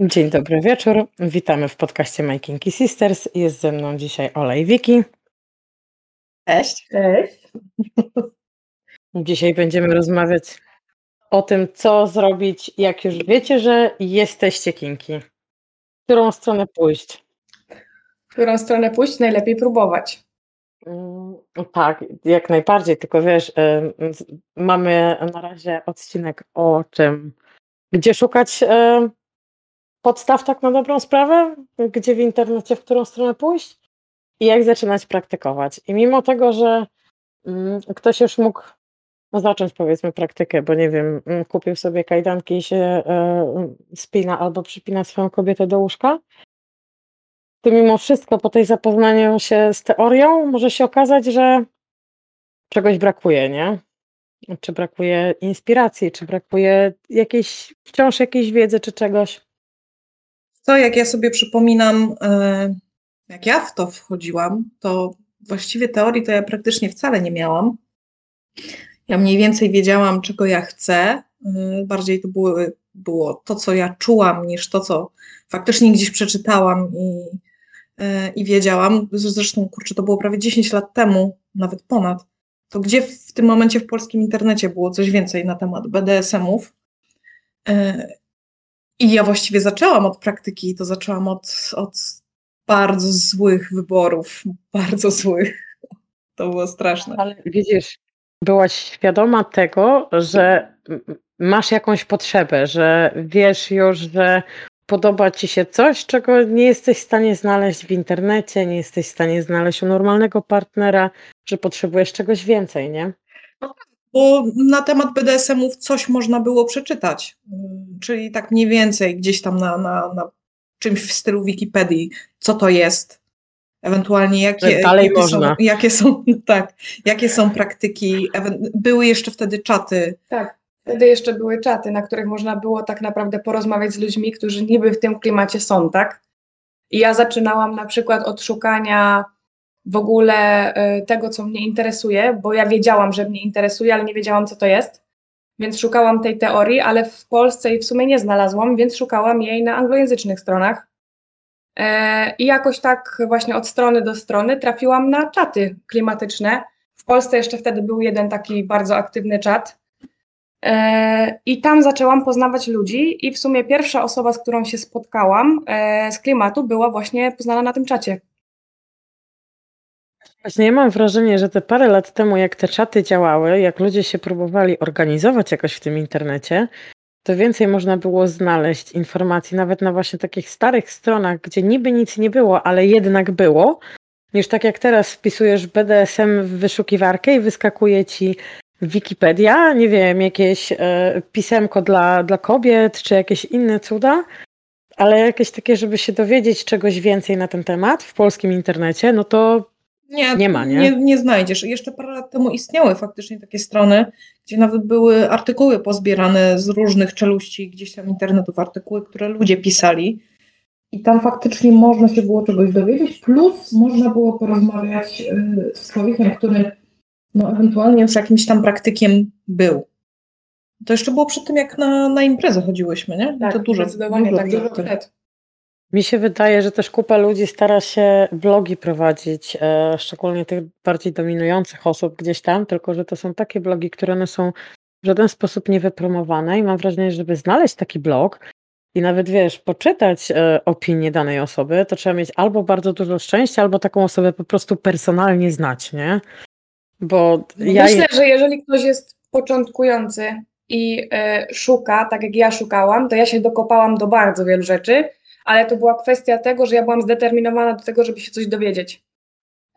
Dzień dobry wieczór. Witamy w podcaście My Kinky Sisters. Jest ze mną dzisiaj Ola i Wiki. Cześć. Cześć. Dzisiaj będziemy rozmawiać o tym, co zrobić, jak już wiecie, że jesteście kinki. W którą stronę pójść? W którą stronę pójść? Najlepiej próbować. Mm, Tak, jak najbardziej, tylko wiesz, mamy na razie odcinek o czym, gdzie szukać podstaw tak na dobrą sprawę, gdzie w internecie, w którą stronę pójść i jak zaczynać praktykować. I mimo tego, że mm, ktoś już mógł zacząć powiedzmy praktykę, bo nie wiem, mm, kupił sobie kajdanki i się e, spina albo przypina swoją kobietę do łóżka, to mimo wszystko po tej zapoznaniu się z teorią może się okazać, że czegoś brakuje, nie? Czy brakuje inspiracji, czy brakuje jakiejś, wciąż jakiejś wiedzy, czy czegoś. To jak ja sobie przypominam, e, jak ja w to wchodziłam, to właściwie teorii to ja praktycznie wcale nie miałam. Ja mniej więcej wiedziałam, czego ja chcę. e, Bardziej to było, było to, co ja czułam, niż to, co faktycznie gdzieś przeczytałam i, e, i wiedziałam. Zresztą, kurczę, to było prawie 10 lat temu, nawet ponad. To gdzie w tym momencie w polskim internecie było coś więcej na temat BDSM-ów? I ja właściwie zaczęłam od praktyki, i to zaczęłam od, od bardzo złych wyborów, bardzo złych. To było straszne. Ale widzisz, byłaś świadoma tego, że masz jakąś potrzebę, że wiesz już, że podoba ci się coś, czego nie jesteś w stanie znaleźć w internecie, nie jesteś w stanie znaleźć u normalnego partnera, że potrzebujesz czegoś więcej, nie? Bo na temat BDSM-ów coś można było przeczytać, Mm, czyli tak mniej więcej gdzieś tam na, na, na czymś w stylu Wikipedii, co to jest, ewentualnie jakie, Dalej jakie, są, można. jakie są, tak, jakie są praktyki. Były jeszcze wtedy czaty, Tak. Wtedy jeszcze były czaty, na których można było tak naprawdę porozmawiać z ludźmi, którzy niby w tym klimacie są, tak? I ja zaczynałam na przykład od szukania w ogóle y, tego, co mnie interesuje, bo ja wiedziałam, że mnie interesuje, ale nie wiedziałam, co to jest. Więc szukałam tej teorii, ale w Polsce jej w sumie nie znalazłam, więc szukałam jej na anglojęzycznych stronach. E, I jakoś tak właśnie od strony do strony trafiłam na czaty klimatyczne. W Polsce jeszcze wtedy był jeden taki bardzo aktywny czat. E, I tam zaczęłam poznawać ludzi, i w sumie pierwsza osoba, z którą się spotkałam e, z klimatu, była właśnie poznana na tym czacie. Właśnie ja mam wrażenie, że te parę lat temu, jak te czaty działały, jak ludzie się próbowali organizować jakoś w tym internecie, to więcej można było znaleźć informacji, nawet na właśnie takich starych stronach, gdzie niby nic nie było, ale jednak było, niż tak jak teraz wpisujesz BDSM w wyszukiwarkę i wyskakuje ci Wikipedia, nie wiem, jakieś e, pisemko dla, dla kobiet, czy jakieś inne cuda, ale jakieś takie, żeby się dowiedzieć czegoś więcej na ten temat w polskim internecie, no to Nie, Nie ma, nie? Nie, nie znajdziesz. Jeszcze parę lat temu istniały faktycznie takie strony, gdzie nawet były artykuły pozbierane z różnych czeluści gdzieś tam internetów, artykuły, które ludzie pisali. I tam faktycznie można się było czegoś dowiedzieć, plus można było porozmawiać y, z człowiekiem, który no, ewentualnie z jakimś tam praktykiem był. To jeszcze było przed tym, jak na, na imprezę chodziłyśmy, nie? Tak, to dużo, zdecydowanie dużo tak, dużo przed. Mi się wydaje, że też kupa ludzi stara się blogi prowadzić, e, szczególnie tych bardziej dominujących osób gdzieś tam, tylko że to są takie blogi, które one są w żaden sposób nie wypromowane i mam wrażenie, że żeby znaleźć taki blog i nawet wiesz, poczytać e, opinię danej osoby, to trzeba mieć albo bardzo dużo szczęścia, albo taką osobę po prostu personalnie znać, nie? Bo ja Myślę, że jeżeli ktoś jest początkujący i e, szuka, tak jak ja szukałam, to ja się dokopałam do bardzo wielu rzeczy, ale to była kwestia tego, że ja byłam zdeterminowana do tego, żeby się coś dowiedzieć.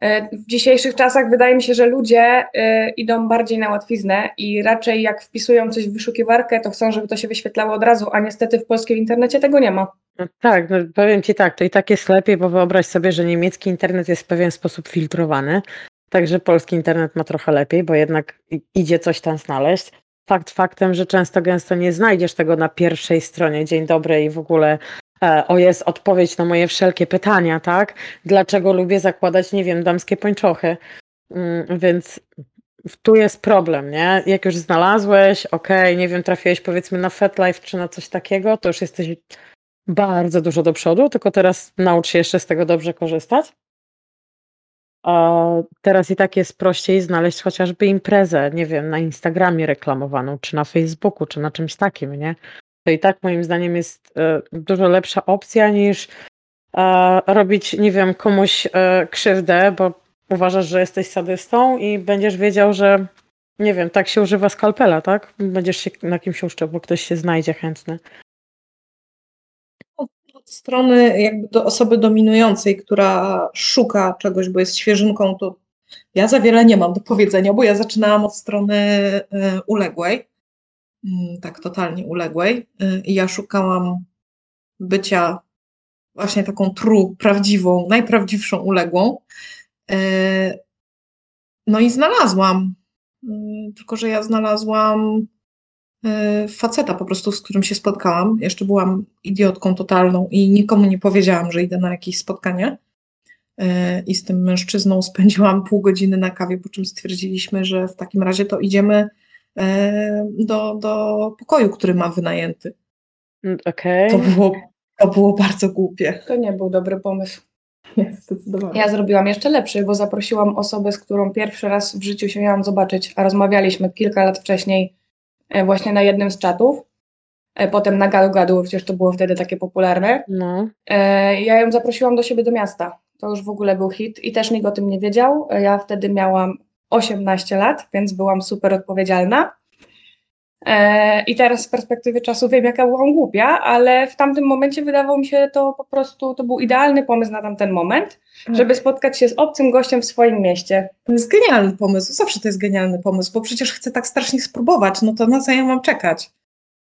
E, w dzisiejszych czasach wydaje mi się, że ludzie e, idą bardziej na łatwiznę i raczej jak wpisują coś w wyszukiwarkę, to chcą, żeby to się wyświetlało od razu, a niestety w polskim internecie tego nie ma. No tak, no powiem ci tak, to i tak jest lepiej, bo wyobraź sobie, że niemiecki internet jest w pewien sposób filtrowany, także polski internet ma trochę lepiej, bo jednak idzie coś tam znaleźć. Fakt faktem, że często gęsto nie znajdziesz tego na pierwszej stronie Dzień dobry i w ogóle o jest odpowiedź na moje wszelkie pytania, tak? Dlaczego lubię zakładać, nie wiem, damskie pończochy. Mm, więc tu jest problem, nie? Jak już znalazłeś, okej, nie wiem, trafiłeś powiedzmy na FetLife czy na coś takiego, to już jesteś bardzo dużo do przodu, tylko teraz naucz się jeszcze z tego dobrze korzystać. A teraz i tak jest prościej znaleźć chociażby imprezę, nie wiem, na Instagramie reklamowaną, czy na Facebooku, czy na czymś takim, nie? To i tak moim zdaniem jest e, dużo lepsza opcja niż e, robić, nie wiem, komuś e, krzywdę, bo uważasz, że jesteś sadystą i będziesz wiedział, że nie wiem, tak się używa skalpela, tak? Będziesz się na kimś uszczał, bo ktoś się znajdzie chętny. Od, strony jakby do osoby dominującej, która szuka czegoś, bo jest świeżynką, to ja za wiele nie mam do powiedzenia, bo ja zaczynałam od strony uległej, tak totalnie uległej y, i ja szukałam bycia właśnie taką true, prawdziwą, najprawdziwszą uległą. No i znalazłam. Tylko, że ja znalazłam faceta po prostu, z którym się spotkałam. Jeszcze byłam idiotką totalną i nikomu nie powiedziałam, że idę na jakieś spotkanie. I z tym mężczyzną spędziłam pół godziny na kawie, po czym stwierdziliśmy, że w takim razie to idziemy do, do pokoju, który ma wynajęty. Mm, okej. To było to było bardzo głupie. To nie był dobry pomysł. Nie, zdecydowanie. Ja zrobiłam jeszcze lepszy, bo zaprosiłam osobę, z którą pierwszy raz w życiu się miałam zobaczyć, a rozmawialiśmy kilka lat wcześniej e, właśnie na jednym z czatów. E, potem na Gadu Gadu, przecież to było wtedy takie popularne. No. E, ja ją zaprosiłam do siebie do miasta. To już w ogóle był hit i też nikt o tym nie wiedział. Ja wtedy miałam 18 lat, więc byłam super odpowiedzialna. E, I teraz z perspektywy czasu wiem, jaka byłam głupia, ale w tamtym momencie wydawało mi się to po prostu, to był idealny pomysł na tamten moment, tak. żeby spotkać się z obcym gościem w swoim mieście. To jest genialny pomysł, zawsze to jest genialny pomysł, bo przecież chcę tak strasznie spróbować, no to na co ja mam czekać?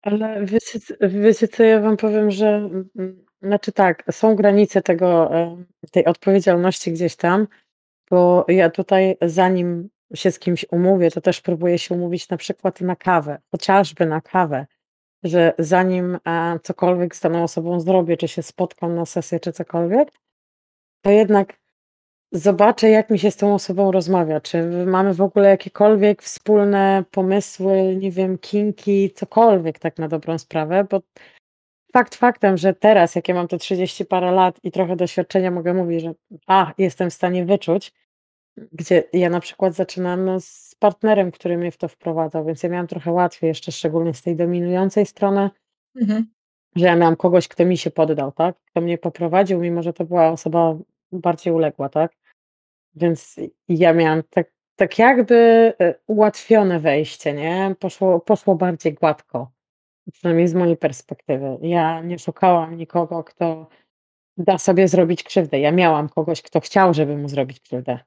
Ale wiecie, wiecie co, ja wam powiem, że mm, znaczy tak, są granice tego, e, tej odpowiedzialności gdzieś tam, bo ja tutaj zanim się z kimś umówię, to też próbuję się umówić na przykład na kawę, chociażby na kawę, że zanim e, cokolwiek z daną osobą zrobię, czy się spotkam na sesję, czy cokolwiek, to jednak zobaczę, jak mi się z tą osobą rozmawia, czy mamy w ogóle jakiekolwiek wspólne pomysły, nie wiem, kinki, cokolwiek tak na dobrą sprawę, bo fakt faktem, że teraz, jak ja mam te 30 parę lat i trochę doświadczenia, mogę mówić, że a, jestem w stanie wyczuć, gdzie ja na przykład zaczynam z partnerem, który mnie w to wprowadzał, więc ja miałam trochę łatwiej, jeszcze szczególnie z tej dominującej strony, Mhm. że ja miałam kogoś, kto mi się poddał, tak? Kto mnie poprowadził, mimo że to była osoba bardziej uległa, tak? Więc ja miałam tak, tak jakby e, ułatwione wejście, nie? Poszło, poszło bardziej gładko, przynajmniej z mojej perspektywy. Ja nie szukałam nikogo, kto da sobie zrobić krzywdę. Ja miałam kogoś, kto chciał, żeby mu zrobić krzywdę.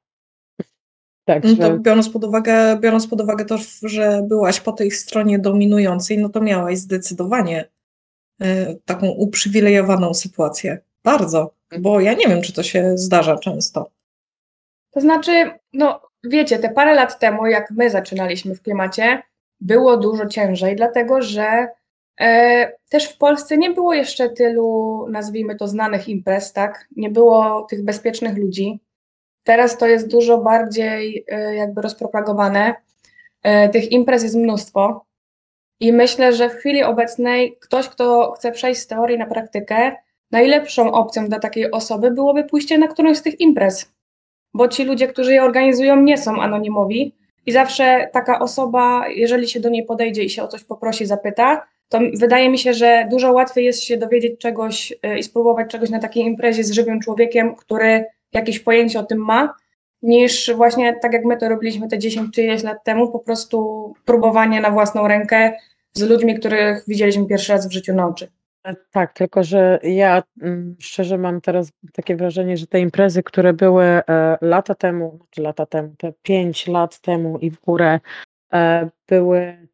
Tak, no to biorąc pod, uwagę, biorąc pod uwagę to, że byłaś po tej stronie dominującej, no to miałaś zdecydowanie y, taką uprzywilejowaną sytuację. Bardzo, bo ja nie wiem, czy to się zdarza często. To znaczy, no wiecie, te parę lat temu, jak my zaczynaliśmy w klimacie, było dużo ciężej, dlatego że e, też w Polsce nie było jeszcze tylu, nazwijmy to, znanych imprez, tak? Nie było tych bezpiecznych ludzi. Teraz to jest dużo bardziej e, jakby rozpropagowane. E, tych imprez jest mnóstwo. I myślę, że w chwili obecnej ktoś, kto chce przejść z teorii na praktykę, najlepszą opcją dla takiej osoby byłoby pójście na którąś z tych imprez, bo ci ludzie, którzy je organizują, nie są anonimowi. I zawsze taka osoba, jeżeli się do niej podejdzie i się o coś poprosi, zapyta, to wydaje mi się, że dużo łatwiej jest się dowiedzieć czegoś e, i spróbować czegoś na takiej imprezie z żywym człowiekiem, który jakieś pojęcie o tym ma, niż właśnie tak jak my to robiliśmy te 10 czy ileś lat temu, po prostu próbowanie na własną rękę z ludźmi, których widzieliśmy pierwszy raz w życiu na oczy. E, tak, tylko że ja mm, szczerze mam teraz takie wrażenie, że te imprezy, które były e, lata temu, czy znaczy lata temu, te 5 lat temu i w górę, e, były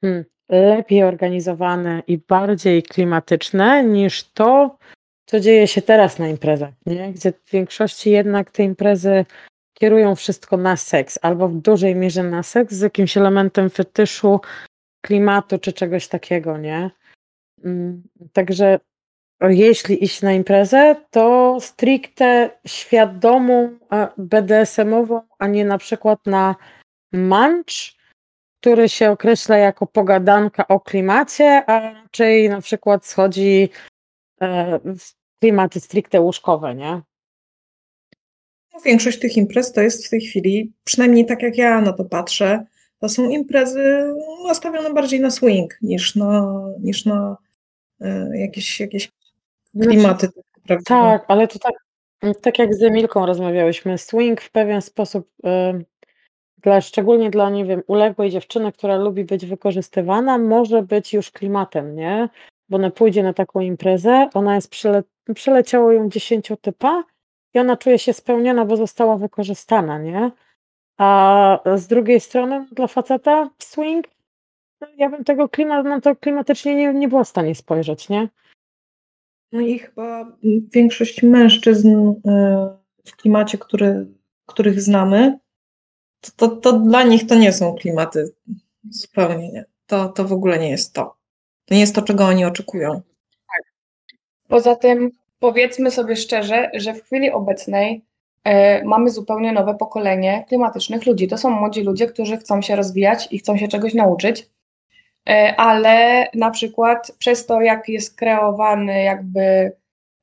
hmm, lepiej organizowane i bardziej klimatyczne niż to, co dzieje się teraz na imprezach, nie? gdzie w większości jednak te imprezy kierują wszystko na seks, albo w dużej mierze na seks z jakimś elementem fetyszu, klimatu czy czegoś takiego, nie? Mm, także jeśli iść na imprezę, to stricte świadomą BDSM-ową, a nie na przykład na munch, który się określa jako pogadanka o klimacie, a raczej na przykład schodzi e, klimaty stricte łóżkowe, nie? No, większość tych imprez to jest w tej chwili, przynajmniej tak jak ja na to patrzę, to są imprezy nastawione bardziej na swing niż na, niż na e, jakieś, jakieś znaczy, klimaty. Znaczy, tak, ale to tak, tak jak z Emilką rozmawiałyśmy, swing w pewien sposób, y, dla, szczególnie dla, nie wiem, uległej dziewczyny, która lubi być wykorzystywana, może być już klimatem, nie? Bo ona pójdzie na taką imprezę, ona jest przele, przeleciało ją dziesięciotypa i ona czuje się spełniona, bo została wykorzystana, nie? A z drugiej strony dla faceta swing, no ja bym tego klimat, no to klimatycznie nie, nie była w stanie spojrzeć, nie? No i chyba większość mężczyzn e, w klimacie, który, których znamy, to, to, to dla nich to nie są klimaty. Zupełnie nie. To, to w ogóle nie jest to. To nie jest to, czego oni oczekują. Tak. Poza tym powiedzmy sobie szczerze, że w chwili obecnej e, mamy zupełnie nowe pokolenie klimatycznych ludzi. To są młodzi ludzie, którzy chcą się rozwijać i chcą się czegoś nauczyć, e, ale na przykład przez to, jak jest kreowany jakby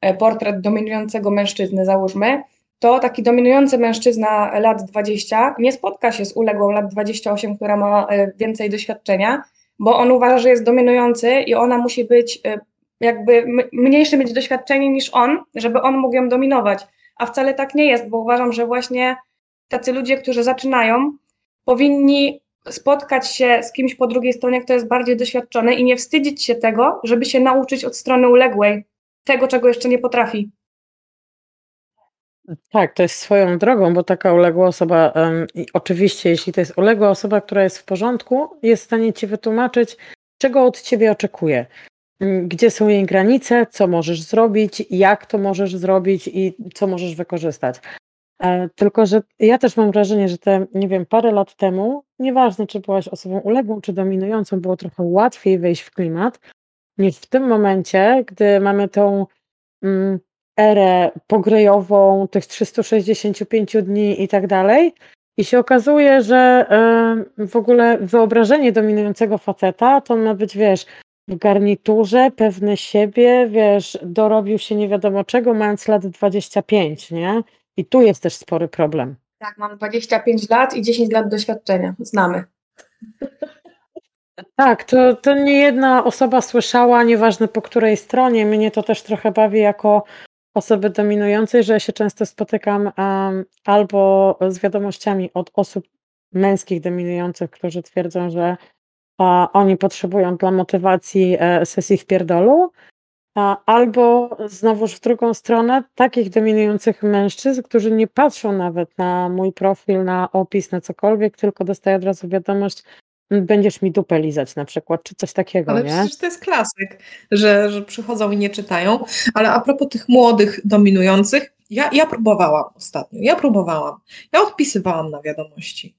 e, portret dominującego mężczyzny, załóżmy, to taki dominujący mężczyzna lat 20 nie spotka się z uległą lat 28, która ma e, więcej doświadczenia, bo on uważa, że jest dominujący i ona musi być e, jakby mniejsze mieć doświadczenie niż on, żeby on mógł ją dominować. A wcale tak nie jest, bo uważam, że właśnie tacy ludzie, którzy zaczynają, powinni spotkać się z kimś po drugiej stronie, kto jest bardziej doświadczony i nie wstydzić się tego, żeby się nauczyć od strony uległej tego, czego jeszcze nie potrafi. Tak, to jest swoją drogą, bo taka uległa osoba, i oczywiście, jeśli to jest uległa osoba, która jest w porządku, jest w stanie ci wytłumaczyć, czego od ciebie oczekuje. Mm, gdzie są jej granice, co możesz zrobić, jak to możesz zrobić i co możesz wykorzystać. E, tylko, że ja też mam wrażenie, że te, nie wiem, parę lat temu, nieważne czy byłaś osobą uległą czy dominującą, było trochę łatwiej wejść w klimat, niż w tym momencie, gdy mamy tą mm, erę pogrejową, tych 365 dni i tak dalej. I się okazuje, że w ogóle wyobrażenie dominującego faceta to ma być, wiesz, w garniturze, pewny siebie, wiesz, dorobił się nie wiadomo czego, mając lat 25, nie? I tu jest też spory problem. Tak, mam 25 lat i 10 lat doświadczenia. Znamy. Tak, to, to nie jedna osoba słyszała, nieważne po której stronie. Mnie to też trochę bawi jako osoby dominującej, że się często spotykam um, albo z wiadomościami od osób męskich dominujących, którzy twierdzą, że a, oni potrzebują dla motywacji e, sesji w pierdolu, a, albo znowuż w drugą stronę takich dominujących mężczyzn, którzy nie patrzą nawet na mój profil, na opis, na cokolwiek, tylko dostają od razu wiadomość, będziesz mi dupę lizać na przykład, czy coś takiego, Ale nie? przecież to jest klasyk, że, że przychodzą i nie czytają. Ale a propos tych młodych, dominujących, ja, ja próbowałam ostatnio, ja próbowałam. Ja odpisywałam na wiadomości.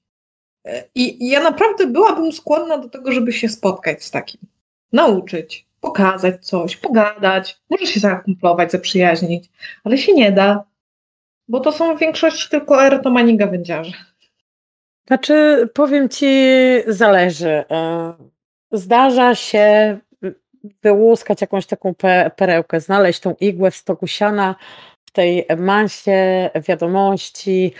I, I ja naprawdę byłabym skłonna do tego, żeby się spotkać z takim. Nauczyć, pokazać coś, pogadać, może się zakumplować, zaprzyjaźnić, ale się nie da, bo to są w większości tylko erotomani gawędziarze. Znaczy, powiem ci, zależy. E, zdarza się wyłuskać jakąś taką perełkę, znaleźć tą igłę w stoku siana, w tej masie wiadomości,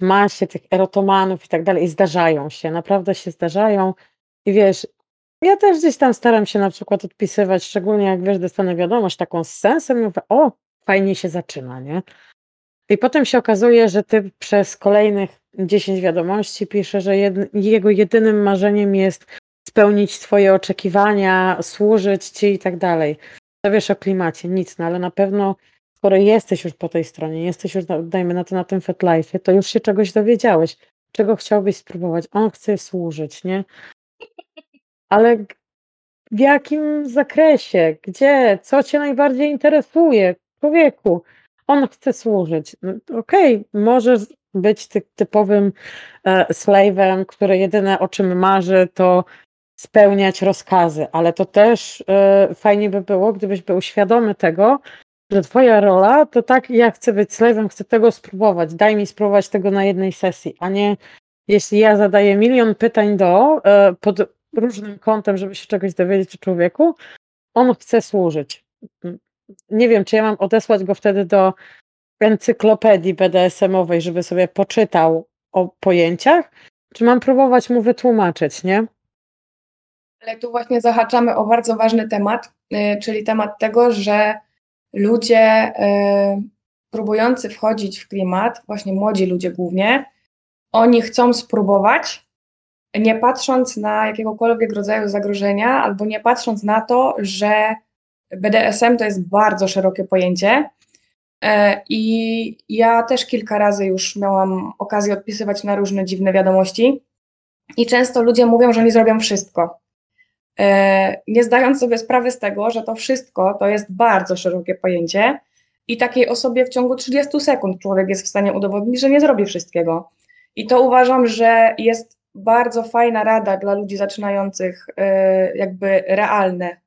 masie tych erotomanów i tak dalej. I zdarzają się, naprawdę się zdarzają. I wiesz, ja też gdzieś tam staram się na przykład odpisywać, szczególnie jak wiesz, dostanę wiadomość taką z sensem mówię, o, fajnie się zaczyna, nie? I potem się okazuje, że ty przez kolejnych 10 wiadomości pisze, że jego jedynym marzeniem jest spełnić twoje oczekiwania, służyć ci i tak dalej. To wiesz o klimacie, nic, no ale na pewno skoro jesteś już po tej stronie, jesteś już, dajmy na to, na tym FetLife, to już się czegoś dowiedziałeś, czego chciałbyś spróbować. On chce służyć, nie? Ale w jakim zakresie? Gdzie? Co cię najbardziej interesuje? Człowieku, on chce służyć. No, okej, okay, może być ty, typowym e, slave'em, który jedyne o czym marzy to spełniać rozkazy, ale to też e, fajnie by było, gdybyś był świadomy tego, że twoja rola to tak, ja chcę być slave'em, chcę tego spróbować, daj mi spróbować tego na jednej sesji, a nie jeśli ja zadaję milion pytań do, e, pod różnym kątem, żeby się czegoś dowiedzieć o człowieku, on chce służyć. Nie wiem, czy ja mam odesłać go wtedy do encyklopedii BDSM-owej, żeby sobie poczytał o pojęciach, czy mam próbować mu wytłumaczyć, nie? Ale tu właśnie zahaczamy o bardzo ważny temat, y, czyli temat tego, że ludzie y, próbujący wchodzić w klimat, właśnie młodzi ludzie głównie, oni chcą spróbować, nie patrząc na jakiegokolwiek rodzaju zagrożenia, albo nie patrząc na to, że BDSM to jest bardzo szerokie pojęcie. E, I ja też kilka razy już miałam okazję odpisywać na różne dziwne wiadomości. I często ludzie mówią, że oni zrobią wszystko. E, nie zdając sobie sprawy z tego, że to wszystko to jest bardzo szerokie pojęcie i takiej osobie w ciągu 30 sekund człowiek jest w stanie udowodnić, że nie zrobi wszystkiego. I to uważam, że jest bardzo fajna rada dla ludzi zaczynających, e, jakby realne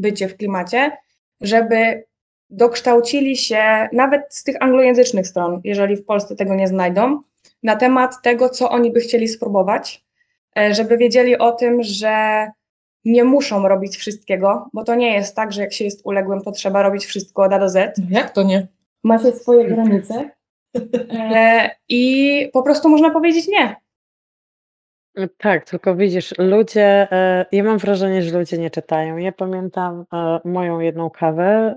bycie w klimacie, żeby dokształcili się nawet z tych anglojęzycznych stron, jeżeli w Polsce tego nie znajdą, na temat tego, co oni by chcieli spróbować, e, żeby wiedzieli o tym, że nie muszą robić wszystkiego, bo to nie jest tak, że jak się jest uległym, to trzeba robić wszystko od A do Z. Jak to nie? Ma się swoje granice. E, I po prostu można powiedzieć nie. Tak, tylko widzisz, ludzie, e, ja mam wrażenie, że ludzie nie czytają. Ja pamiętam e, moją jedną kawę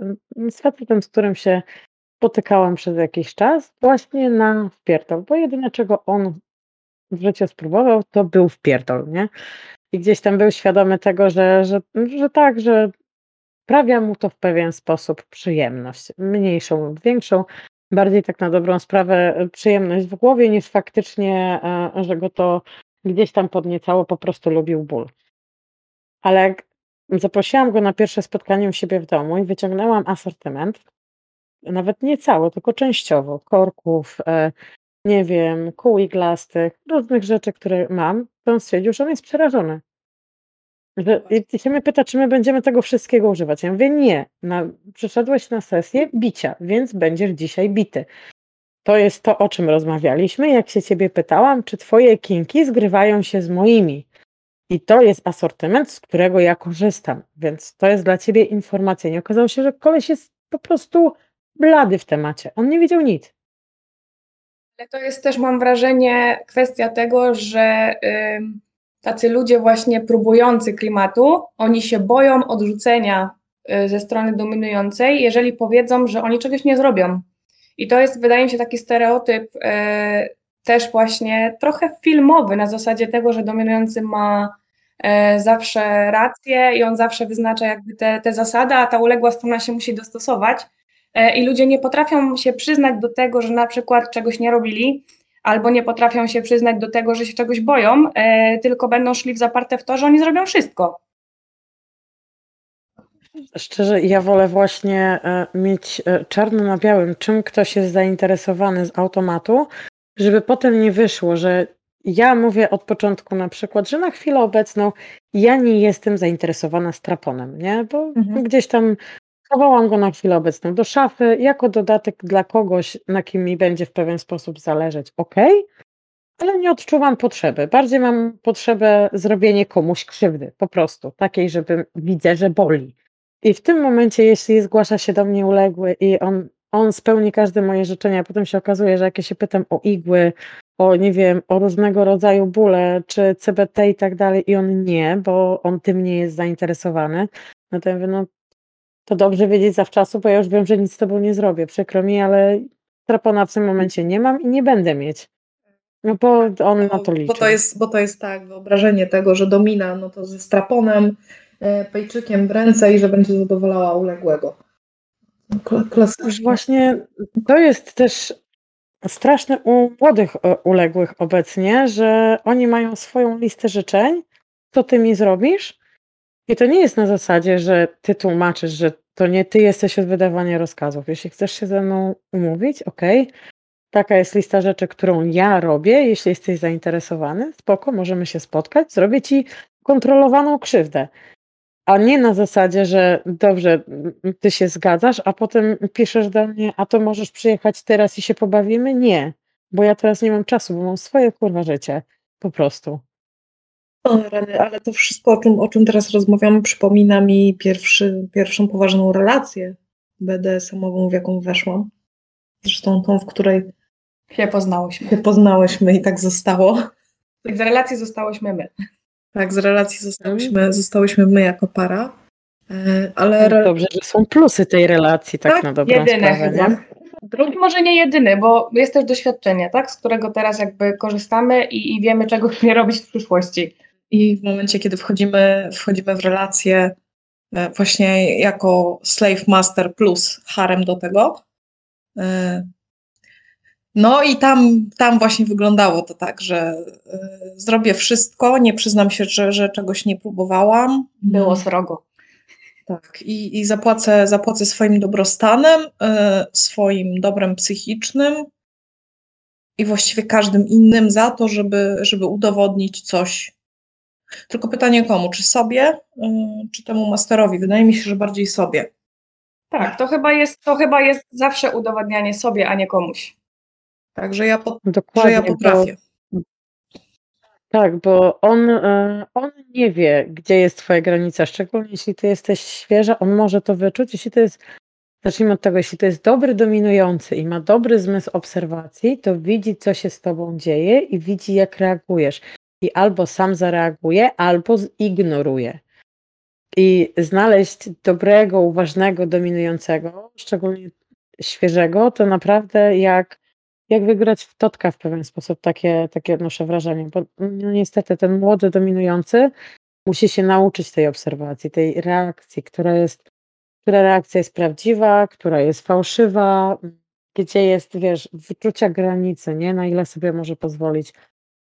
z facetem, z którym się spotykałam przez jakiś czas, właśnie na wpierdol, bo jedyne czego on w życiu spróbował, to był wpierdol, nie? I gdzieś tam był świadomy tego, że, że, że tak, że sprawia mu to w pewien sposób przyjemność, mniejszą lub większą, bardziej tak na dobrą sprawę przyjemność w głowie, niż faktycznie, e, że go to gdzieś tam podniecało, po prostu lubił ból. Ale jak zaprosiłam go na pierwsze spotkanie u siebie w domu i wyciągnęłam asortyment, nawet nie cały, tylko częściowo, korków, e, nie wiem, kół iglastych, różnych rzeczy, które mam, to on stwierdził, że on jest przerażony. I się mnie pyta, czy my będziemy tego wszystkiego używać. Ja mówię, nie, na, przyszedłeś na sesję bicia, więc będziesz dzisiaj bity. To jest to, o czym rozmawialiśmy. Jak się ciebie pytałam, czy twoje kinki zgrywają się z moimi. I to jest asortyment, z którego ja korzystam. Więc to jest dla ciebie informacja. Nie okazało się, że koleś jest po prostu blady w temacie. On nie widział nic. Ale to jest też, mam wrażenie, kwestia tego, że tacy ludzie właśnie próbujący klimatu, oni się boją odrzucenia y, ze strony dominującej, jeżeli powiedzą, że oni czegoś nie zrobią. I to jest, wydaje mi się, taki stereotyp e, też właśnie trochę filmowy, na zasadzie tego, że dominujący ma e, zawsze rację i on zawsze wyznacza jakby te, te zasady, a ta uległa strona się musi dostosować. E, I ludzie nie potrafią się przyznać do tego, że na przykład czegoś nie robili, albo nie potrafią się przyznać do tego, że się czegoś boją, tylko będą szli w zaparte w to, że oni zrobią wszystko. Szczerze, ja wolę właśnie e, mieć e, czarno na białym, czym ktoś jest zainteresowany z automatu, żeby potem nie wyszło, że ja mówię od początku na przykład, że na chwilę obecną ja nie jestem zainteresowana straponem, nie? Bo mhm. gdzieś tam chowałam go na chwilę obecną do szafy, jako dodatek dla kogoś, na kim mi będzie w pewien sposób zależeć, ok, ale nie odczuwam potrzeby. Bardziej mam potrzebę zrobienia komuś krzywdy, po prostu, takiej, żeby widzę, że boli. I w tym momencie, jeśli zgłasza się do mnie uległy i on, on spełni każde moje życzenia, a potem się okazuje, że jak ja się pytam o igły, o nie wiem, o różnego rodzaju bóle, czy CBT i tak dalej, i on nie, bo on tym nie jest zainteresowany, no to ja mówię, no to dobrze wiedzieć zawczasu, bo ja już wiem, że nic z tobą nie zrobię. Przykro mi, ale trapona w tym momencie nie mam i nie będę mieć. No bo on na to liczy. Bo to jest, bo to jest tak, wyobrażenie tego, że domina, no to ze straponem pejczykiem w ręce i że będzie zadowalała uległego. Klasycznie. Właśnie to jest też straszne u młodych e, uległych obecnie, że oni mają swoją listę życzeń, co ty mi zrobisz? I to nie jest na zasadzie, że ty tłumaczysz, że to nie ty jesteś od wydawania rozkazów. Jeśli chcesz się ze mną umówić, ok, taka jest lista rzeczy, którą ja robię. Jeśli jesteś zainteresowany, spoko, możemy się spotkać, zrobię ci kontrolowaną krzywdę. A nie na zasadzie, że dobrze, ty się zgadzasz, a potem piszesz do mnie, a to możesz przyjechać teraz i się pobawimy? Nie, bo ja teraz nie mam czasu, bo mam swoje kurwa życie. Po prostu. O, rany, ale to wszystko, o czym, o czym teraz rozmawiamy, przypomina mi pierwszy, pierwszą poważną relację BDSM-ową, w jaką weszłam. Zresztą tą, w której się poznałyśmy. Się poznałyśmy i tak zostało. Z relacji zostałyśmy my. Tak, z relacji zostałyśmy, zostałyśmy my jako para. E, ale Dobrze, że są plusy tej relacji, tak, tak na dobrą jedyne sprawę, chyba. Drugi może nie jedyny, bo jest też doświadczenie, tak, z którego teraz jakby korzystamy i, i wiemy, czego nie robić w przyszłości. I w momencie, kiedy wchodzimy, wchodzimy w relacje e, właśnie jako slave master plus harem do tego, e, no i tam, tam właśnie wyglądało to tak, że y, zrobię wszystko, nie przyznam się, że, że czegoś nie próbowałam. Było srogo. Tak, i, i zapłacę, zapłacę swoim dobrostanem, y, swoim dobrem psychicznym i właściwie każdym innym za to, żeby, żeby udowodnić coś. Tylko pytanie komu? Czy sobie, y, czy temu masterowi? Wydaje mi się, że bardziej sobie. Tak, to chyba jest, to chyba jest zawsze udowadnianie sobie, a nie komuś. Także ja, po, Dokładnie, że ja potrafię. Bo, tak, bo on, e, on nie wie, gdzie jest twoja granica, szczególnie jeśli ty jesteś świeża, on może to wyczuć, jeśli to jest, zacznijmy od tego, jeśli to jest dobry dominujący i ma dobry zmysł obserwacji, to widzi, co się z tobą dzieje i widzi, jak reagujesz. I albo sam zareaguje, albo zignoruje. I znaleźć dobrego, uważnego, dominującego, szczególnie świeżego, to naprawdę jak jak wygrać w totka w pewien sposób, takie, takie odnoszę wrażenie, bo no niestety ten młody dominujący musi się nauczyć tej obserwacji, tej reakcji, która jest, która reakcja jest prawdziwa, która jest fałszywa, gdzie jest, wiesz, wyczucia granicy, nie? Na ile sobie może pozwolić.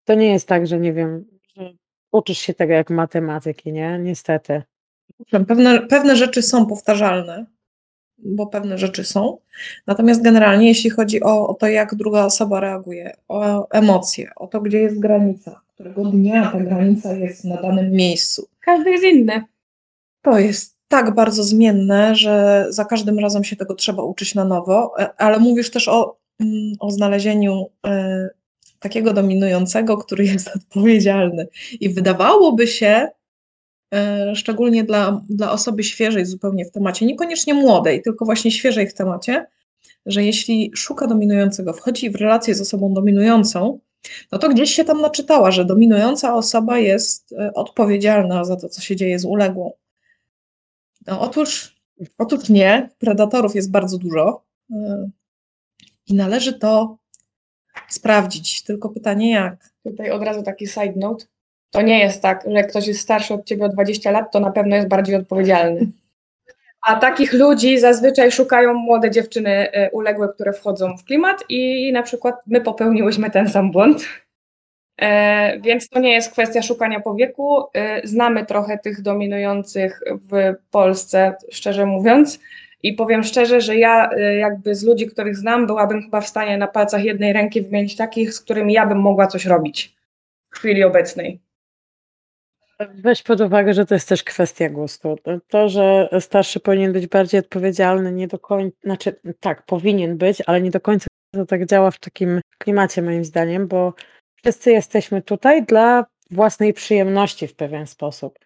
To nie jest tak, że nie wiem, że uczysz się tego jak matematyki, nie? Niestety. Pewne, pewne rzeczy są powtarzalne, bo pewne rzeczy są. Natomiast generalnie, jeśli chodzi o, o, to, jak druga osoba reaguje, o emocje, o to, gdzie jest granica, którego dnia ta granica jest na danym miejscu. Każdy jest inny. To jest tak bardzo zmienne, że za każdym razem się tego trzeba uczyć na nowo, e, ale mówisz też o, mm, o znalezieniu e, takiego dominującego, który jest odpowiedzialny. I wydawałoby się, szczególnie dla, dla osoby świeżej zupełnie w temacie, niekoniecznie młodej, tylko właśnie świeżej w temacie, że jeśli szuka dominującego, wchodzi w relację z osobą dominującą, no to gdzieś się tam naczytała, że dominująca osoba jest e, odpowiedzialna za to, co się dzieje z uległą. No, otóż, otóż nie, predatorów jest bardzo dużo e, i należy to sprawdzić. Tylko pytanie jak? Tutaj od razu taki side note. To nie jest tak, że ktoś jest starszy od ciebie o 20 lat, to na pewno jest bardziej odpowiedzialny. A takich ludzi zazwyczaj szukają młode dziewczyny e, uległe, które wchodzą w klimat i na przykład my popełniłyśmy ten sam błąd. E, więc to nie jest kwestia szukania po wieku. E, znamy trochę tych dominujących w Polsce, szczerze mówiąc. I powiem szczerze, że ja e, jakby z ludzi, których znam, byłabym chyba w stanie na palcach jednej ręki wymienić takich, z którymi ja bym mogła coś robić w chwili obecnej. Weź pod uwagę, że to jest też kwestia gustu. To, że starszy powinien być bardziej odpowiedzialny, nie do końca, znaczy tak, powinien być, ale nie do końca to tak działa w takim klimacie moim zdaniem, bo wszyscy jesteśmy tutaj dla własnej przyjemności w pewien sposób.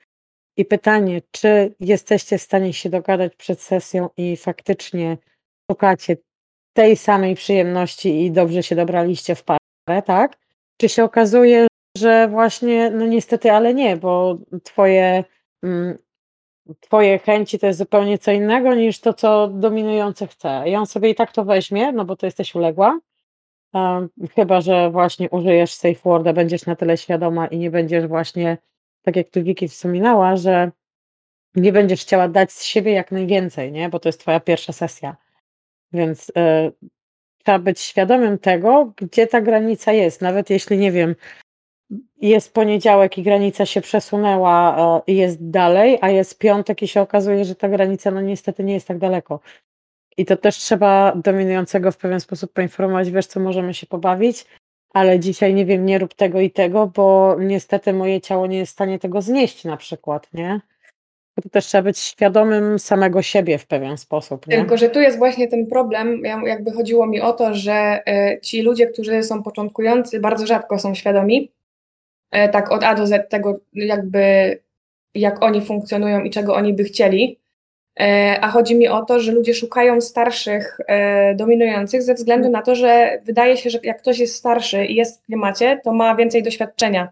I pytanie, czy jesteście w stanie się dogadać przed sesją i faktycznie szukacie tej samej przyjemności i dobrze się dobraliście w parę, tak? Czy się okazuje, że właśnie, no niestety, ale nie, bo twoje, mm, twoje chęci to jest zupełnie co innego niż to, co dominujący chce. I on sobie i tak to weźmie, no bo to jesteś uległa. Um, chyba, że właśnie użyjesz safe worda, będziesz na tyle świadoma i nie będziesz właśnie, tak jak tu Wiki wspominała, że nie będziesz chciała dać z siebie jak najwięcej, nie? Bo to jest twoja pierwsza sesja. Więc y, trzeba być świadomym tego, gdzie ta granica jest. Nawet jeśli, nie wiem, jest poniedziałek i granica się przesunęła e, i jest dalej, a jest piątek i się okazuje, że ta granica no niestety nie jest tak daleko. I to też trzeba dominującego w pewien sposób poinformować, wiesz co, możemy się pobawić, ale dzisiaj nie wiem, nie rób tego i tego, bo niestety moje ciało nie jest w stanie tego znieść na przykład, nie? To też trzeba być świadomym samego siebie w pewien sposób. Nie? Tylko, że tu jest właśnie ten problem, jakby chodziło mi o to, że e, ci ludzie, którzy są początkujący, bardzo rzadko są świadomi, tak od A do Z tego jakby jak oni funkcjonują i czego oni by chcieli. E, a chodzi mi o to, że ludzie szukają starszych e, dominujących ze względu na to, że wydaje się, że jak ktoś jest starszy i jest w klimacie, to ma więcej doświadczenia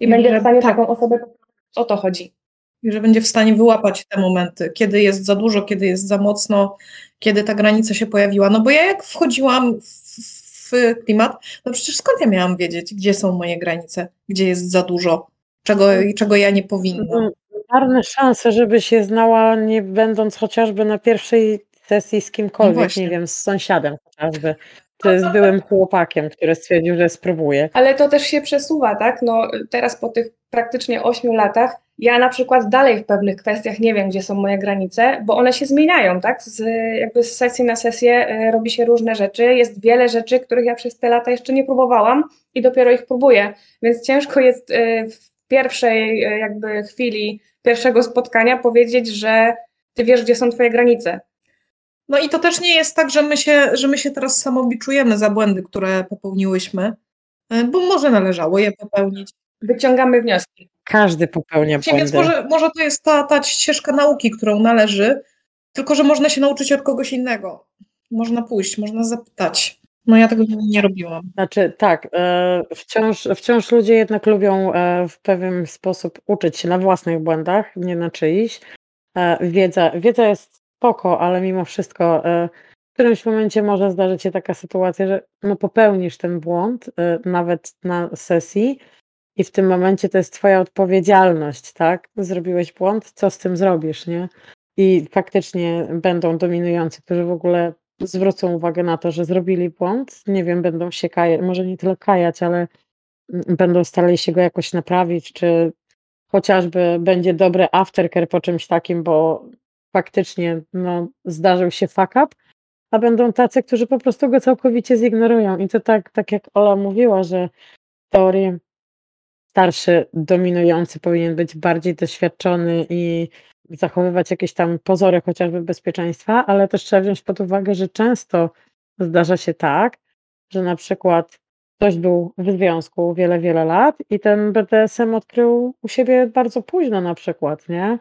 i, będzie w stanie tak. taką osobę. O to chodzi. I że będzie w stanie wyłapać te momenty, kiedy jest za dużo, kiedy jest za mocno, kiedy ta granica się pojawiła. No bo ja jak wchodziłam w, w klimat, no przecież skąd ja miałam wiedzieć, gdzie są moje granice, gdzie jest za dużo, czego, czego ja nie powinnam. Mhm. Marne szanse, żeby się znała, nie będąc chociażby na pierwszej sesji z kimkolwiek, no nie wiem, z sąsiadem chociażby, czy z byłym chłopakiem, który stwierdził, że spróbuje. Ale to też się przesuwa, tak? No teraz po tych praktycznie ośmiu latach ja na przykład dalej w pewnych kwestiach nie wiem, gdzie są moje granice, bo one się zmieniają, tak? Z, jakby z sesji na sesję y, robi się różne rzeczy. Jest wiele rzeczy, których ja przez te lata jeszcze nie próbowałam i dopiero ich próbuję, więc ciężko jest y, w pierwszej y, jakby chwili pierwszego spotkania powiedzieć, że ty wiesz, gdzie są twoje granice. No i to też nie jest tak, że my się, że my się teraz samobiczujemy za błędy, które popełniłyśmy, e, bo może należało je popełnić. Wyciągamy wnioski. Każdy popełnia błędy. Więc może, może to jest ta, ta ścieżka nauki, którą należy, tylko że można się nauczyć od kogoś innego. Można pójść, można zapytać. No ja tego nie robiłam. Znaczy tak, e, wciąż, wciąż ludzie jednak lubią e, w pewien sposób uczyć się na własnych błędach, nie na czyichś. E, wiedza, wiedza jest spoko, ale mimo wszystko w którymś momencie może zdarzyć się taka sytuacja, że no popełnisz ten błąd nawet na sesji i w tym momencie to jest twoja odpowiedzialność, tak? Zrobiłeś błąd, co z tym zrobisz, nie? I faktycznie będą dominujący, którzy w ogóle zwrócą uwagę na to, że zrobili błąd, nie wiem, będą się kajać, może nie tyle kajać, ale będą starali się go jakoś naprawić, czy chociażby będzie dobry aftercare po czymś takim, bo faktycznie no, zdarzył się fuck up, a będą tacy, którzy po prostu go całkowicie zignorują. I to tak, tak jak Ola mówiła, że w teorii starszy, dominujący powinien być bardziej doświadczony i zachowywać jakieś tam pozory chociażby bezpieczeństwa, ale też trzeba wziąć pod uwagę, że często zdarza się tak, że na przykład ktoś był w związku wiele, wiele lat i ten BDSM odkrył u siebie bardzo późno na przykład, nie?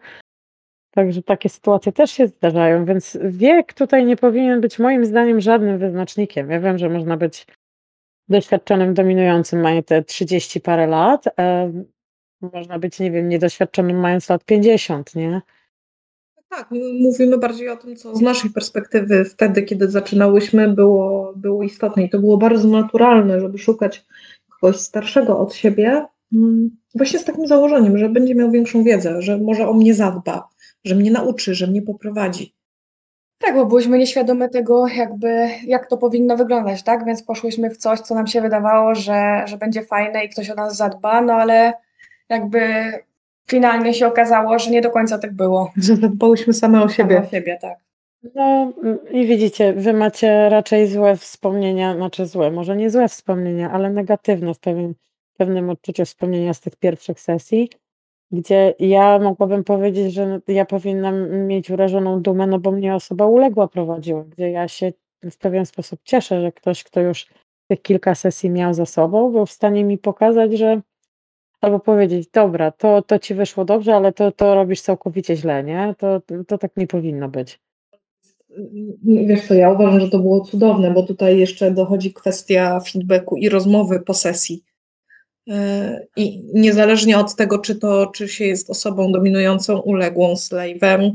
Także takie sytuacje też się zdarzają, więc wiek tutaj nie powinien być moim zdaniem żadnym wyznacznikiem. Ja wiem, że można być doświadczonym, dominującym, mając te 30 parę lat, można być, nie wiem, niedoświadczonym mając lat 50, nie? Tak, mówimy bardziej o tym, co z naszej perspektywy wtedy, kiedy zaczynałyśmy, było, było istotne i to było bardzo naturalne, żeby szukać kogoś starszego od siebie, właśnie z takim założeniem, że będzie miał większą wiedzę, że może o mnie zadba, że mnie nauczy, że mnie poprowadzi. Tak, bo byłyśmy nieświadome tego, jakby, jak to powinno wyglądać, tak? Więc poszłyśmy w coś, co nam się wydawało, że, że będzie fajne i ktoś o nas zadba, no ale jakby finalnie się okazało, że nie do końca tak było. Że zadbałyśmy same o siebie. o siebie, tak. No i widzicie, wy macie raczej złe wspomnienia, znaczy złe, może nie złe wspomnienia, ale negatywne w pewnym, pewnym odczuciu wspomnienia z tych pierwszych sesji, gdzie ja mogłabym powiedzieć, że ja powinnam mieć urażoną dumę, no bo mnie osoba uległa prowadziła, gdzie ja się w pewien sposób cieszę, że ktoś, kto już tych kilka sesji miał za sobą, był w stanie mi pokazać, że Albo powiedzieć: „Dobra, to to ci wyszło dobrze, ale to to robisz całkowicie źle, nie? To to tak nie powinno być”. Wiesz co, ja uważam, że to było cudowne, bo tutaj jeszcze dochodzi kwestia feedbacku i rozmowy po sesji. E, I niezależnie od tego, czy to, czy się jest osobą dominującą, uległą, slave'em,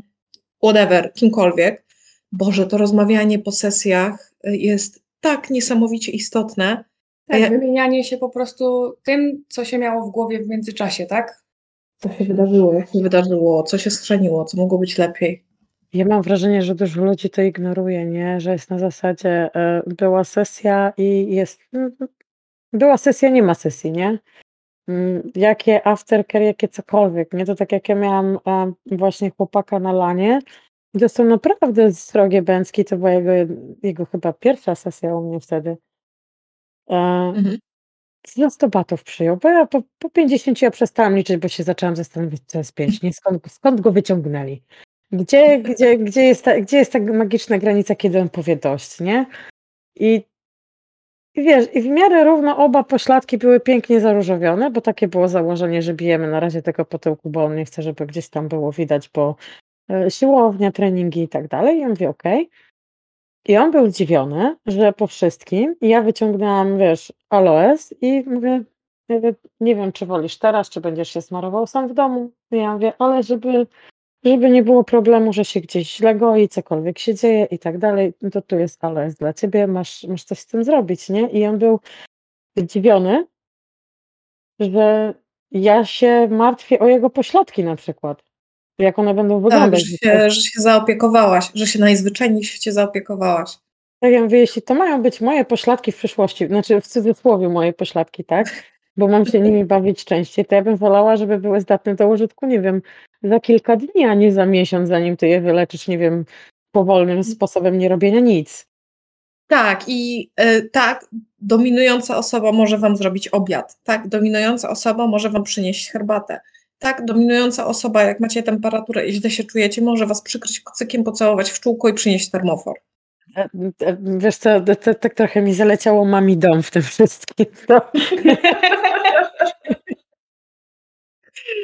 whatever, kimkolwiek, Boże, to rozmawianie po sesjach jest tak niesamowicie istotne, tak, ja... wymienianie się po prostu tym, co się miało w głowie w międzyczasie, tak? Co się wydarzyło, jak się wydarzyło, co się strzeniło, co mogło być lepiej. Ja mam wrażenie, że dużo ludzi to ignoruje, nie? Że jest na zasadzie e, była sesja i jest. Była sesja, nie ma sesji, nie? Mm, jakie aftercare, jakie cokolwiek, nie? To tak jak ja miałam e, właśnie chłopaka na lanie, to są naprawdę srogie bęcki, to była jego, jego chyba pierwsza sesja u mnie wtedy. E, mhm. Z batów przyjął, bo ja po, po 50 ja przestałam liczyć, bo się zaczęłam zastanawiać, co jest 5, nie? Skąd, skąd go wyciągnęli? Gdzie, gdzie, gdzie, jest ta, gdzie jest ta magiczna granica, kiedy on powie dość, nie? I, I wiesz, i w miarę równo oba pośladki były pięknie zaróżowione, bo takie było założenie, że bijemy na razie tego po tyłku, bo on nie chce, żeby gdzieś tam było widać, bo e, siłownia, treningi i tak dalej. I ja mówię: „Okej”. I on był zdziwiony, że po wszystkim i ja wyciągnęłam, wiesz, aloes i mówię: „Nie wiem, czy wolisz teraz, czy będziesz się smarował sam w domu?” I ja mówię: „Ale żeby żeby nie było problemu, że się gdzieś źle goi, cokolwiek się dzieje i tak dalej, no to tu jest aloes dla ciebie, masz masz coś z tym zrobić”, nie? I on był zdziwiony że ja się martwię o jego pośladki na przykład. Jak one będą Tak, wyglądać. że się że się zaopiekowałaś, że się najzwyczajniej w świecie zaopiekowałaś. Tak, ja mówię, jeśli to mają być moje pośladki w przyszłości, znaczy w cudzysłowie moje pośladki, tak, bo mam się nimi bawić częściej, to ja bym wolała, żeby były zdatne do użytku, nie wiem, za kilka dni, a nie za miesiąc, zanim ty je wyleczysz, nie wiem, powolnym sposobem nie robienia nic. Tak i, y, tak, dominująca osoba może wam zrobić obiad, tak, dominująca osoba może wam przynieść herbatę, tak, dominująca osoba, jak macie temperaturę i źle się czujecie, może was przykryć kocykiem, pocałować w czółko i przynieść termofor. E, e, wiesz co, tak trochę mi zaleciało mami dom w tym wszystkim, no.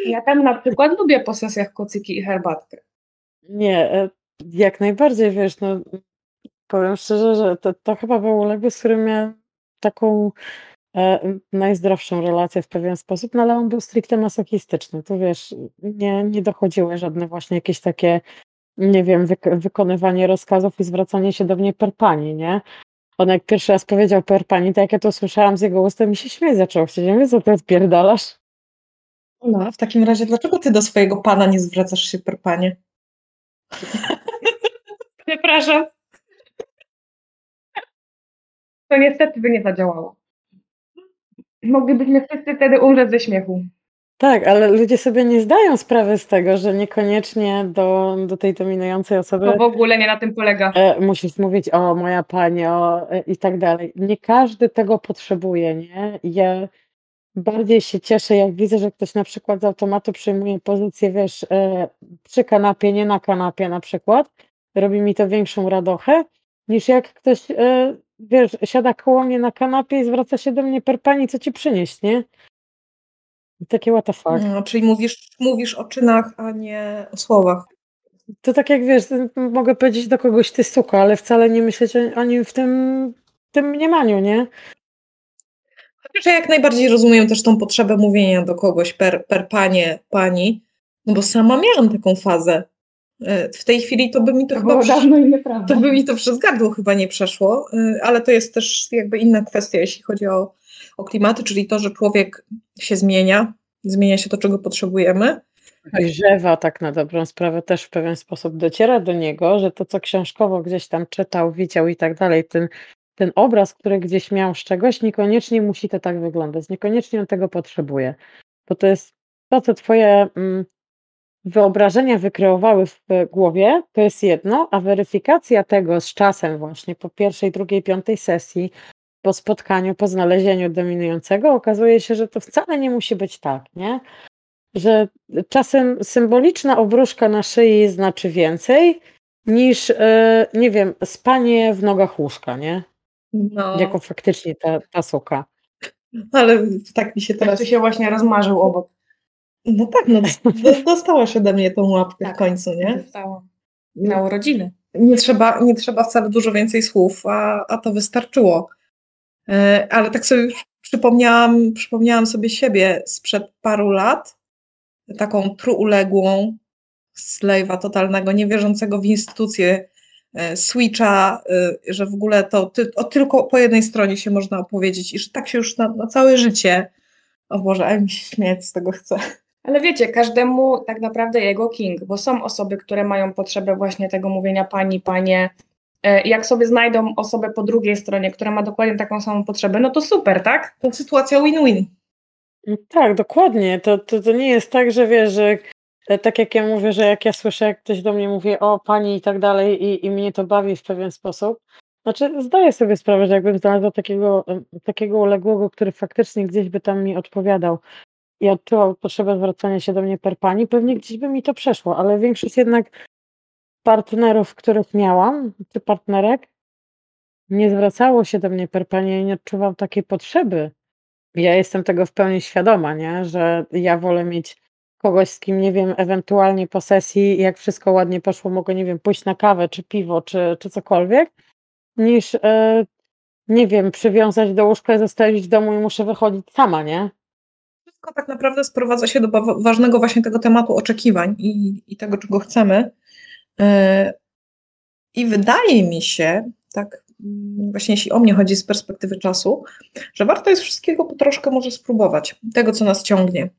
Ja tam na przykład lubię po sesjach kocyki i herbatkę. Nie, e, jak najbardziej, wiesz, no, powiem szczerze, że to to chyba był uległy, z którym miałem taką, e, najzdrowszą relację w pewien sposób, no ale on był stricte masochistyczny. Tu wiesz, nie nie dochodziły żadne właśnie jakieś takie, nie wiem, wyk wykonywanie rozkazów i zwracanie się do mnie per pani, nie? On jak pierwszy raz powiedział per pani, to jak ja to usłyszałam z jego ust, to mi się śmiech zaczął chcieć. Ja „Co ty odpierdalasz?” No, a w takim razie dlaczego ty do swojego pana nie zwracasz się per panie? Przepraszam. To niestety by nie zadziałało. Moglibyśmy wszyscy wtedy umrzeć ze śmiechu. Tak, ale ludzie sobie nie zdają sprawy z tego, że niekoniecznie do do tej dominującej osoby To w ogóle nie na tym polega. e, musisz mówić: „O, moja pani”, o, e, i tak dalej. Nie każdy tego potrzebuje, nie? Ja bardziej się cieszę, jak widzę, że ktoś na przykład z automatu przyjmuje pozycję, wiesz, e, przy kanapie, nie na kanapie na przykład. Robi mi to większą radochę, niż jak ktoś, wiesz, siada koło mnie na kanapie i zwraca się do mnie per pani: „Co ci przynieść”, nie? Takie what the fuck. No, czyli mówisz mówisz o czynach, a nie o słowach. To tak jak wiesz, mogę powiedzieć do kogoś: „Ty suko”, ale wcale nie myśleć o nim w tym tym mniemaniu, nie? Chociaż ja jak najbardziej rozumiem też tą potrzebę mówienia do kogoś per per panie, pani, no bo sama miałam taką fazę. E, w tej chwili to by mi to To chyba było prze dawno i nieprawda. to by mi to przez gardło chyba nie przeszło, y, ale to jest też jakby inna kwestia, jeśli chodzi o o klimaty, czyli to, że człowiek się zmienia, zmienia się to, czego potrzebujemy. Dojrzewa tak na dobrą sprawę, też w pewien sposób dociera do niego, że to, co książkowo gdzieś tam czytał, widział i tak dalej, ten ten obraz, który gdzieś miał z czegoś, niekoniecznie musi to tak wyglądać, niekoniecznie on tego potrzebuje. Bo to jest to, co twoje, mm, wyobrażenia wykreowały w głowie, to jest jedno, a weryfikacja tego z czasem właśnie po pierwszej, drugiej, piątej sesji, po spotkaniu, po znalezieniu dominującego okazuje się, że to wcale nie musi być tak, nie? Że czasem symboliczna obruszka na szyi znaczy więcej niż, e, nie wiem, spanie w nogach łóżka, nie? No. Jako faktycznie ta ta suka. Ale tak mi się Teraz teraz tu się właśnie rozmarzył obok. No tak, no do dostałaś ode mnie tą łapkę Tak. w końcu, nie? Dostałam. Na urodziny. Nie trzeba nie trzeba wcale dużo więcej słów, a a to wystarczyło. E, ale tak sobie przypomniałam przypomniałam sobie siebie sprzed paru lat, taką truuległą, slave'a totalnego, niewierzącego w instytucje, e, switcha, y, że w ogóle to ty o tylko po jednej stronie się można opowiedzieć i że tak się już na na całe życie o Boże, ale mi się śmiać z tego chce. Ale wiecie, każdemu tak naprawdę jego king, bo są osoby, które mają potrzebę właśnie tego mówienia pani, panie. E, jak sobie znajdą osobę po drugiej stronie, która ma dokładnie taką samą potrzebę, no to super, tak? To sytuacja win-win. Tak, dokładnie. To to to nie jest tak, że wiesz, że e, tak jak ja mówię, że jak ja słyszę, jak ktoś do mnie mówi: „O, pani” i tak dalej i i mnie to bawi w pewien sposób. Znaczy, zdaję sobie sprawę, że jakbym znalazła takiego, takiego uległego, który faktycznie gdzieś by tam mi odpowiadał i odczuwał potrzebę zwracania się do mnie per pani, pewnie gdzieś by mi to przeszło, ale większość jednak partnerów, których miałam, czy partnerek, nie zwracało się do mnie per pani, ja nie odczuwam takiej potrzeby. Ja jestem tego w pełni świadoma, nie, że ja wolę mieć kogoś, z kim, nie wiem, ewentualnie po sesji, jak wszystko ładnie poszło, mogę, nie wiem, pójść na kawę, czy piwo, czy, czy cokolwiek, niż, e, nie wiem, przywiązać do łóżka i zostawić w domu i muszę wychodzić sama, nie? Wszystko tak naprawdę sprowadza się do ważnego właśnie tego tematu oczekiwań i, i tego, czego chcemy. E, I wydaje mi się, tak mm, właśnie jeśli o mnie chodzi z perspektywy czasu, że warto jest wszystkiego po troszkę może spróbować, tego, co nas ciągnie.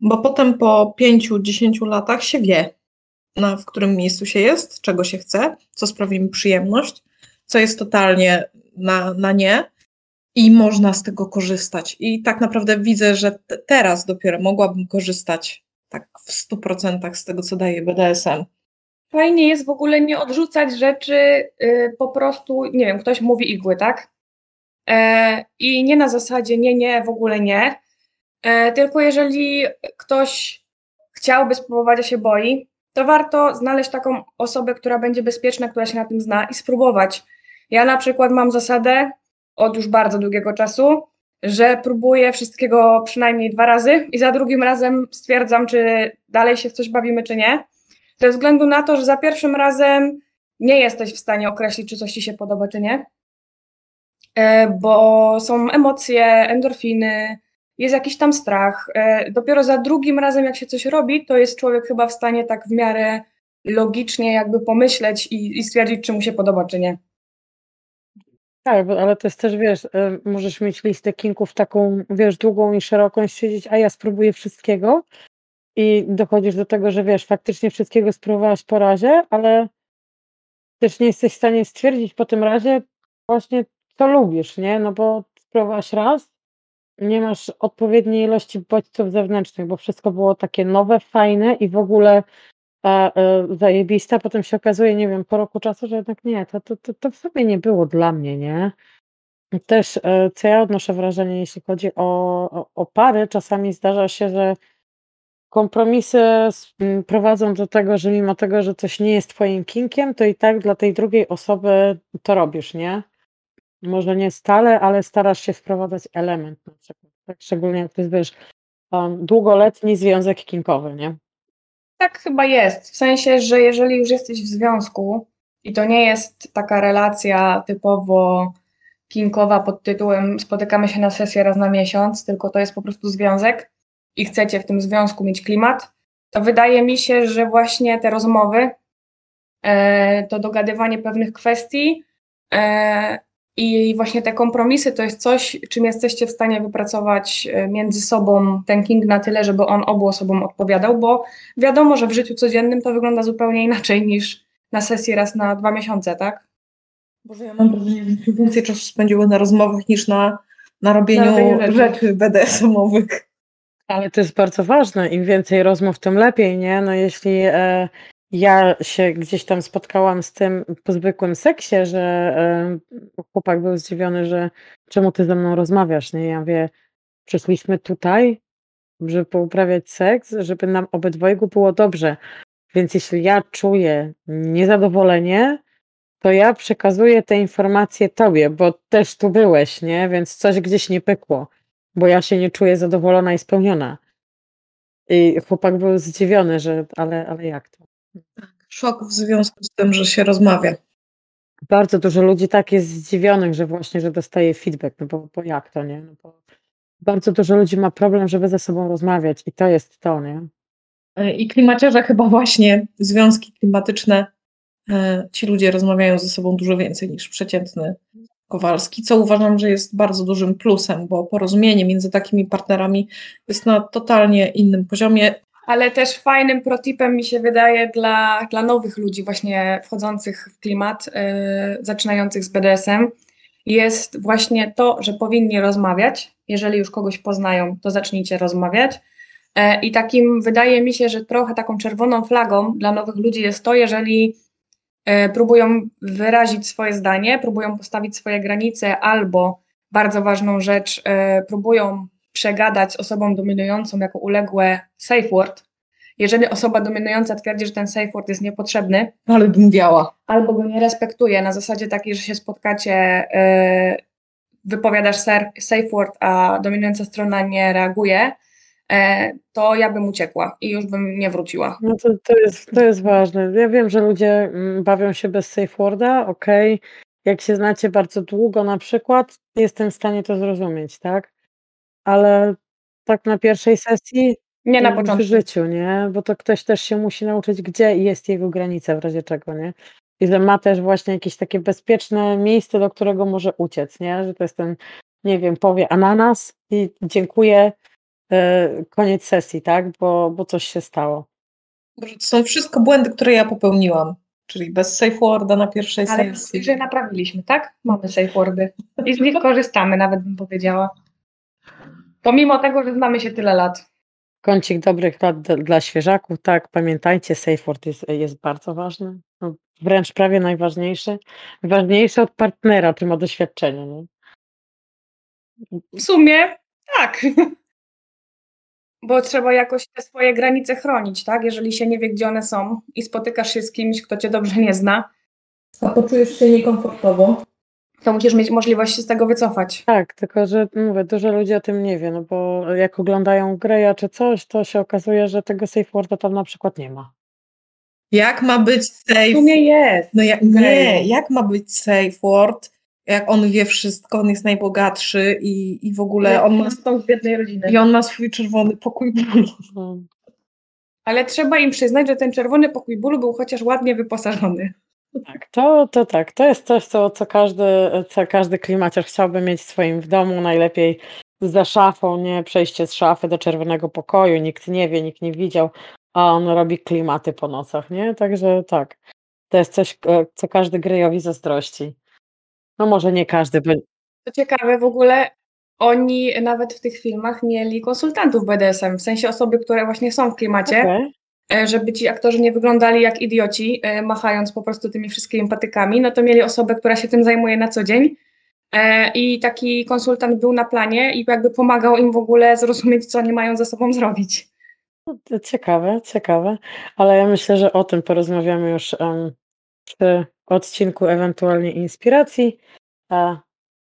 Bo potem po pięciu, dziesięciu latach się wie, na, w którym miejscu się jest, czego się chce, co sprawi mi przyjemność, co jest totalnie na, na nie i można z tego korzystać. I tak naprawdę widzę, że teraz dopiero mogłabym korzystać tak w 100% z tego, co daje BDSM. Fajnie jest w ogóle nie odrzucać rzeczy yy, po prostu, nie wiem, ktoś mówi igły, tak? E, I nie na zasadzie nie, nie, w ogóle nie, e, tylko jeżeli ktoś chciałby spróbować, a się boi, to warto znaleźć taką osobę, która będzie bezpieczna, która się na tym zna i spróbować. Ja na przykład mam zasadę od już bardzo długiego czasu, że próbuję wszystkiego przynajmniej dwa razy i za drugim razem stwierdzam, czy dalej się w coś bawimy, czy nie. Ze względu na to, że za pierwszym razem nie jesteś w stanie określić, czy coś ci się podoba, czy nie, e, bo są emocje, endorfiny, jest jakiś tam strach. E, dopiero za drugim razem, jak się coś robi, to jest człowiek chyba w stanie tak w miarę logicznie jakby pomyśleć i, i stwierdzić, czy mu się podoba, czy nie. Tak, ale to jest też, wiesz, y, możesz mieć listę kinków taką, wiesz, długą i szeroką i stwierdzić, a ja spróbuję wszystkiego i dochodzisz do tego, że wiesz, faktycznie wszystkiego spróbowałaś po razie, ale też nie jesteś w stanie stwierdzić po tym razie właśnie, co lubisz, nie? No bo spróbowałaś raz, nie masz odpowiedniej ilości bodźców zewnętrznych, bo wszystko było takie nowe, fajne i w ogóle a, e, zajebista, potem się okazuje, nie wiem, po roku czasu, że jednak nie, to, to, to, to w sobie nie było dla mnie, nie? Też, e, co ja odnoszę wrażenie, jeśli chodzi o, o, o pary, czasami zdarza się, że kompromisy prowadzą do tego, że mimo tego, że coś nie jest twoim kinkiem, to i tak dla tej drugiej osoby to robisz, nie? Może nie stale, ale starasz się wprowadzać element na przykład, tak? Szczególnie jak to jest, wiesz, um, długoletni związek kinkowy, nie? Tak chyba jest. W sensie, że jeżeli już jesteś w związku i to nie jest taka relacja typowo kinkowa pod tytułem spotykamy się na sesję raz na miesiąc, tylko to jest po prostu związek i chcecie w tym związku mieć klimat, to wydaje mi się, że właśnie te rozmowy, e, to dogadywanie pewnych kwestii e, i właśnie te kompromisy to jest coś, czym jesteście w stanie wypracować e, między sobą ten king na tyle, żeby on obu osobom odpowiadał, bo wiadomo, że w życiu codziennym to wygląda zupełnie inaczej niż na sesji raz na dwa miesiące, tak? Boże, ja mam wrażenie, że więcej czasu spędziły na rozmowach niż na, na robieniu na rzeczy BDSM-owych. Ale to jest bardzo ważne. Im więcej rozmów, tym lepiej, nie? No jeśli e, ja się gdzieś tam spotkałam z tym po zwykłym seksie, że e, chłopak był zdziwiony, że czemu ty ze mną rozmawiasz, nie? Ja mówię, przyszliśmy tutaj, żeby pouprawiać seks, żeby nam obydwojgu było dobrze. Więc jeśli ja czuję niezadowolenie, to ja przekazuję te informacje tobie, bo też tu byłeś, nie? Więc coś gdzieś nie pykło, bo ja się nie czuję zadowolona i spełniona. I chłopak był zdziwiony, że ale, ale jak to? Tak, szok w związku z tym, że się rozmawia. Bardzo dużo ludzi tak jest zdziwionych, że właśnie, że dostaje feedback, no bo, bo jak to, nie? No bo bardzo dużo ludzi ma problem, żeby ze sobą rozmawiać i to jest to, nie? I klimaciarze chyba właśnie, związki klimatyczne, e, ci ludzie rozmawiają ze sobą dużo więcej niż przeciętny Kowalski, co uważam, że jest bardzo dużym plusem, bo porozumienie między takimi partnerami jest na totalnie innym poziomie ale też fajnym protipem mi się wydaje dla, dla nowych ludzi właśnie wchodzących w klimat, yy, zaczynających z BDSM, jest właśnie to, że powinni rozmawiać. Jeżeli już kogoś poznają, to zacznijcie rozmawiać. Yy, I takim wydaje mi się, że trochę taką czerwoną flagą dla nowych ludzi jest to, jeżeli próbują wyrazić swoje zdanie, próbują postawić swoje granice albo bardzo ważną rzecz, próbują przegadać osobą dominującą jako uległe safe word, jeżeli osoba dominująca twierdzi, że ten safe word jest niepotrzebny, ale bym wiała. albo go nie respektuje na zasadzie takiej, że się spotkacie, yy, wypowiadasz safe word, a dominująca strona nie reaguje, e, to ja bym uciekła i już bym nie wróciła. No to, to, jest, to jest ważne. Ja wiem, że ludzie mm, bawią się bez safe worda, okej. Jak się znacie bardzo długo na przykład, jestem w stanie to zrozumieć, tak? Ale tak na pierwszej sesji Nie na w początku. życiu, nie? Bo to ktoś też się musi nauczyć, gdzie jest jego granica w razie czego, nie? I że ma też właśnie jakieś takie bezpieczne miejsce, do którego może uciec, nie? Że to jest ten, nie wiem, powie ananas i dziękuję, e, koniec sesji, tak? Bo, bo coś się stało. To są wszystko błędy, które ja popełniłam. Czyli bez safe worda na pierwszej Ale sesji. że naprawiliśmy, tak? Mamy safe wordy. I z nich korzystamy, nawet bym powiedziała. Pomimo tego, że znamy się tyle lat. Kącik dobrych rad d- dla świeżaków, tak, pamiętajcie, safe word jest, jest bardzo ważny, no, wręcz prawie najważniejszy, ważniejszy od partnera, czy ma doświadczenie, nie? W sumie tak. Bo trzeba jakoś te swoje granice chronić, tak? Jeżeli się nie wie, gdzie one są i spotykasz się z kimś, kto cię dobrze nie zna, A poczujesz się niekomfortowo? to musisz mieć możliwość się z tego wycofać. Tak, tylko że mówię, dużo ludzi o tym nie wie, no bo jak oglądają Greya czy coś, to się okazuje, że tego safe worda tam na przykład nie ma. Jak ma być W safe? sumie jest. No jak, Greju. nie, jak ma być safe word? Jak on wie wszystko, on jest najbogatszy i, i w ogóle on ma, z biednej rodziny. i on ma swój czerwony pokój bólu. No, Ale trzeba im przyznać, że ten czerwony pokój bólu był chociaż ładnie wyposażony. tak, to, to tak, to jest coś, co, co, każdy, co każdy klimaciarz chciałby mieć w swoim w domu, najlepiej za szafą, nie przejście z szafy do czerwonego pokoju, nikt nie wie, nikt nie widział, a on robi klimaty po nocach, nie? Także tak, to jest coś, co każdy Greyowi zazdrości. No może nie każdy, bo Co ciekawe, w ogóle oni nawet w tych filmach mieli konsultantów BDSM, w sensie osoby, które właśnie są w klimacie, Okej. e, żeby ci aktorzy nie wyglądali jak idioci, e, machając po prostu tymi wszystkimi patykami, no to mieli osobę, która się tym zajmuje na co dzień. E, I taki konsultant był na planie i jakby pomagał im w ogóle zrozumieć, co oni mają ze sobą zrobić. To Ciekawe, ciekawe, ale ja myślę, że o tym porozmawiamy już przy odcinku ewentualnie inspiracji, a,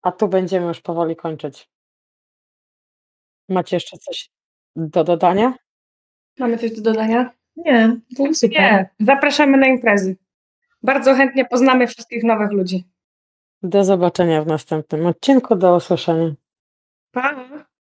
a tu będziemy już powoli kończyć. Macie jeszcze coś do dodania? Mamy coś do dodania? Nie. Nie. Zapraszamy na imprezy. Bardzo chętnie poznamy wszystkich nowych ludzi. Do zobaczenia w następnym odcinku, do usłyszenia. Pa!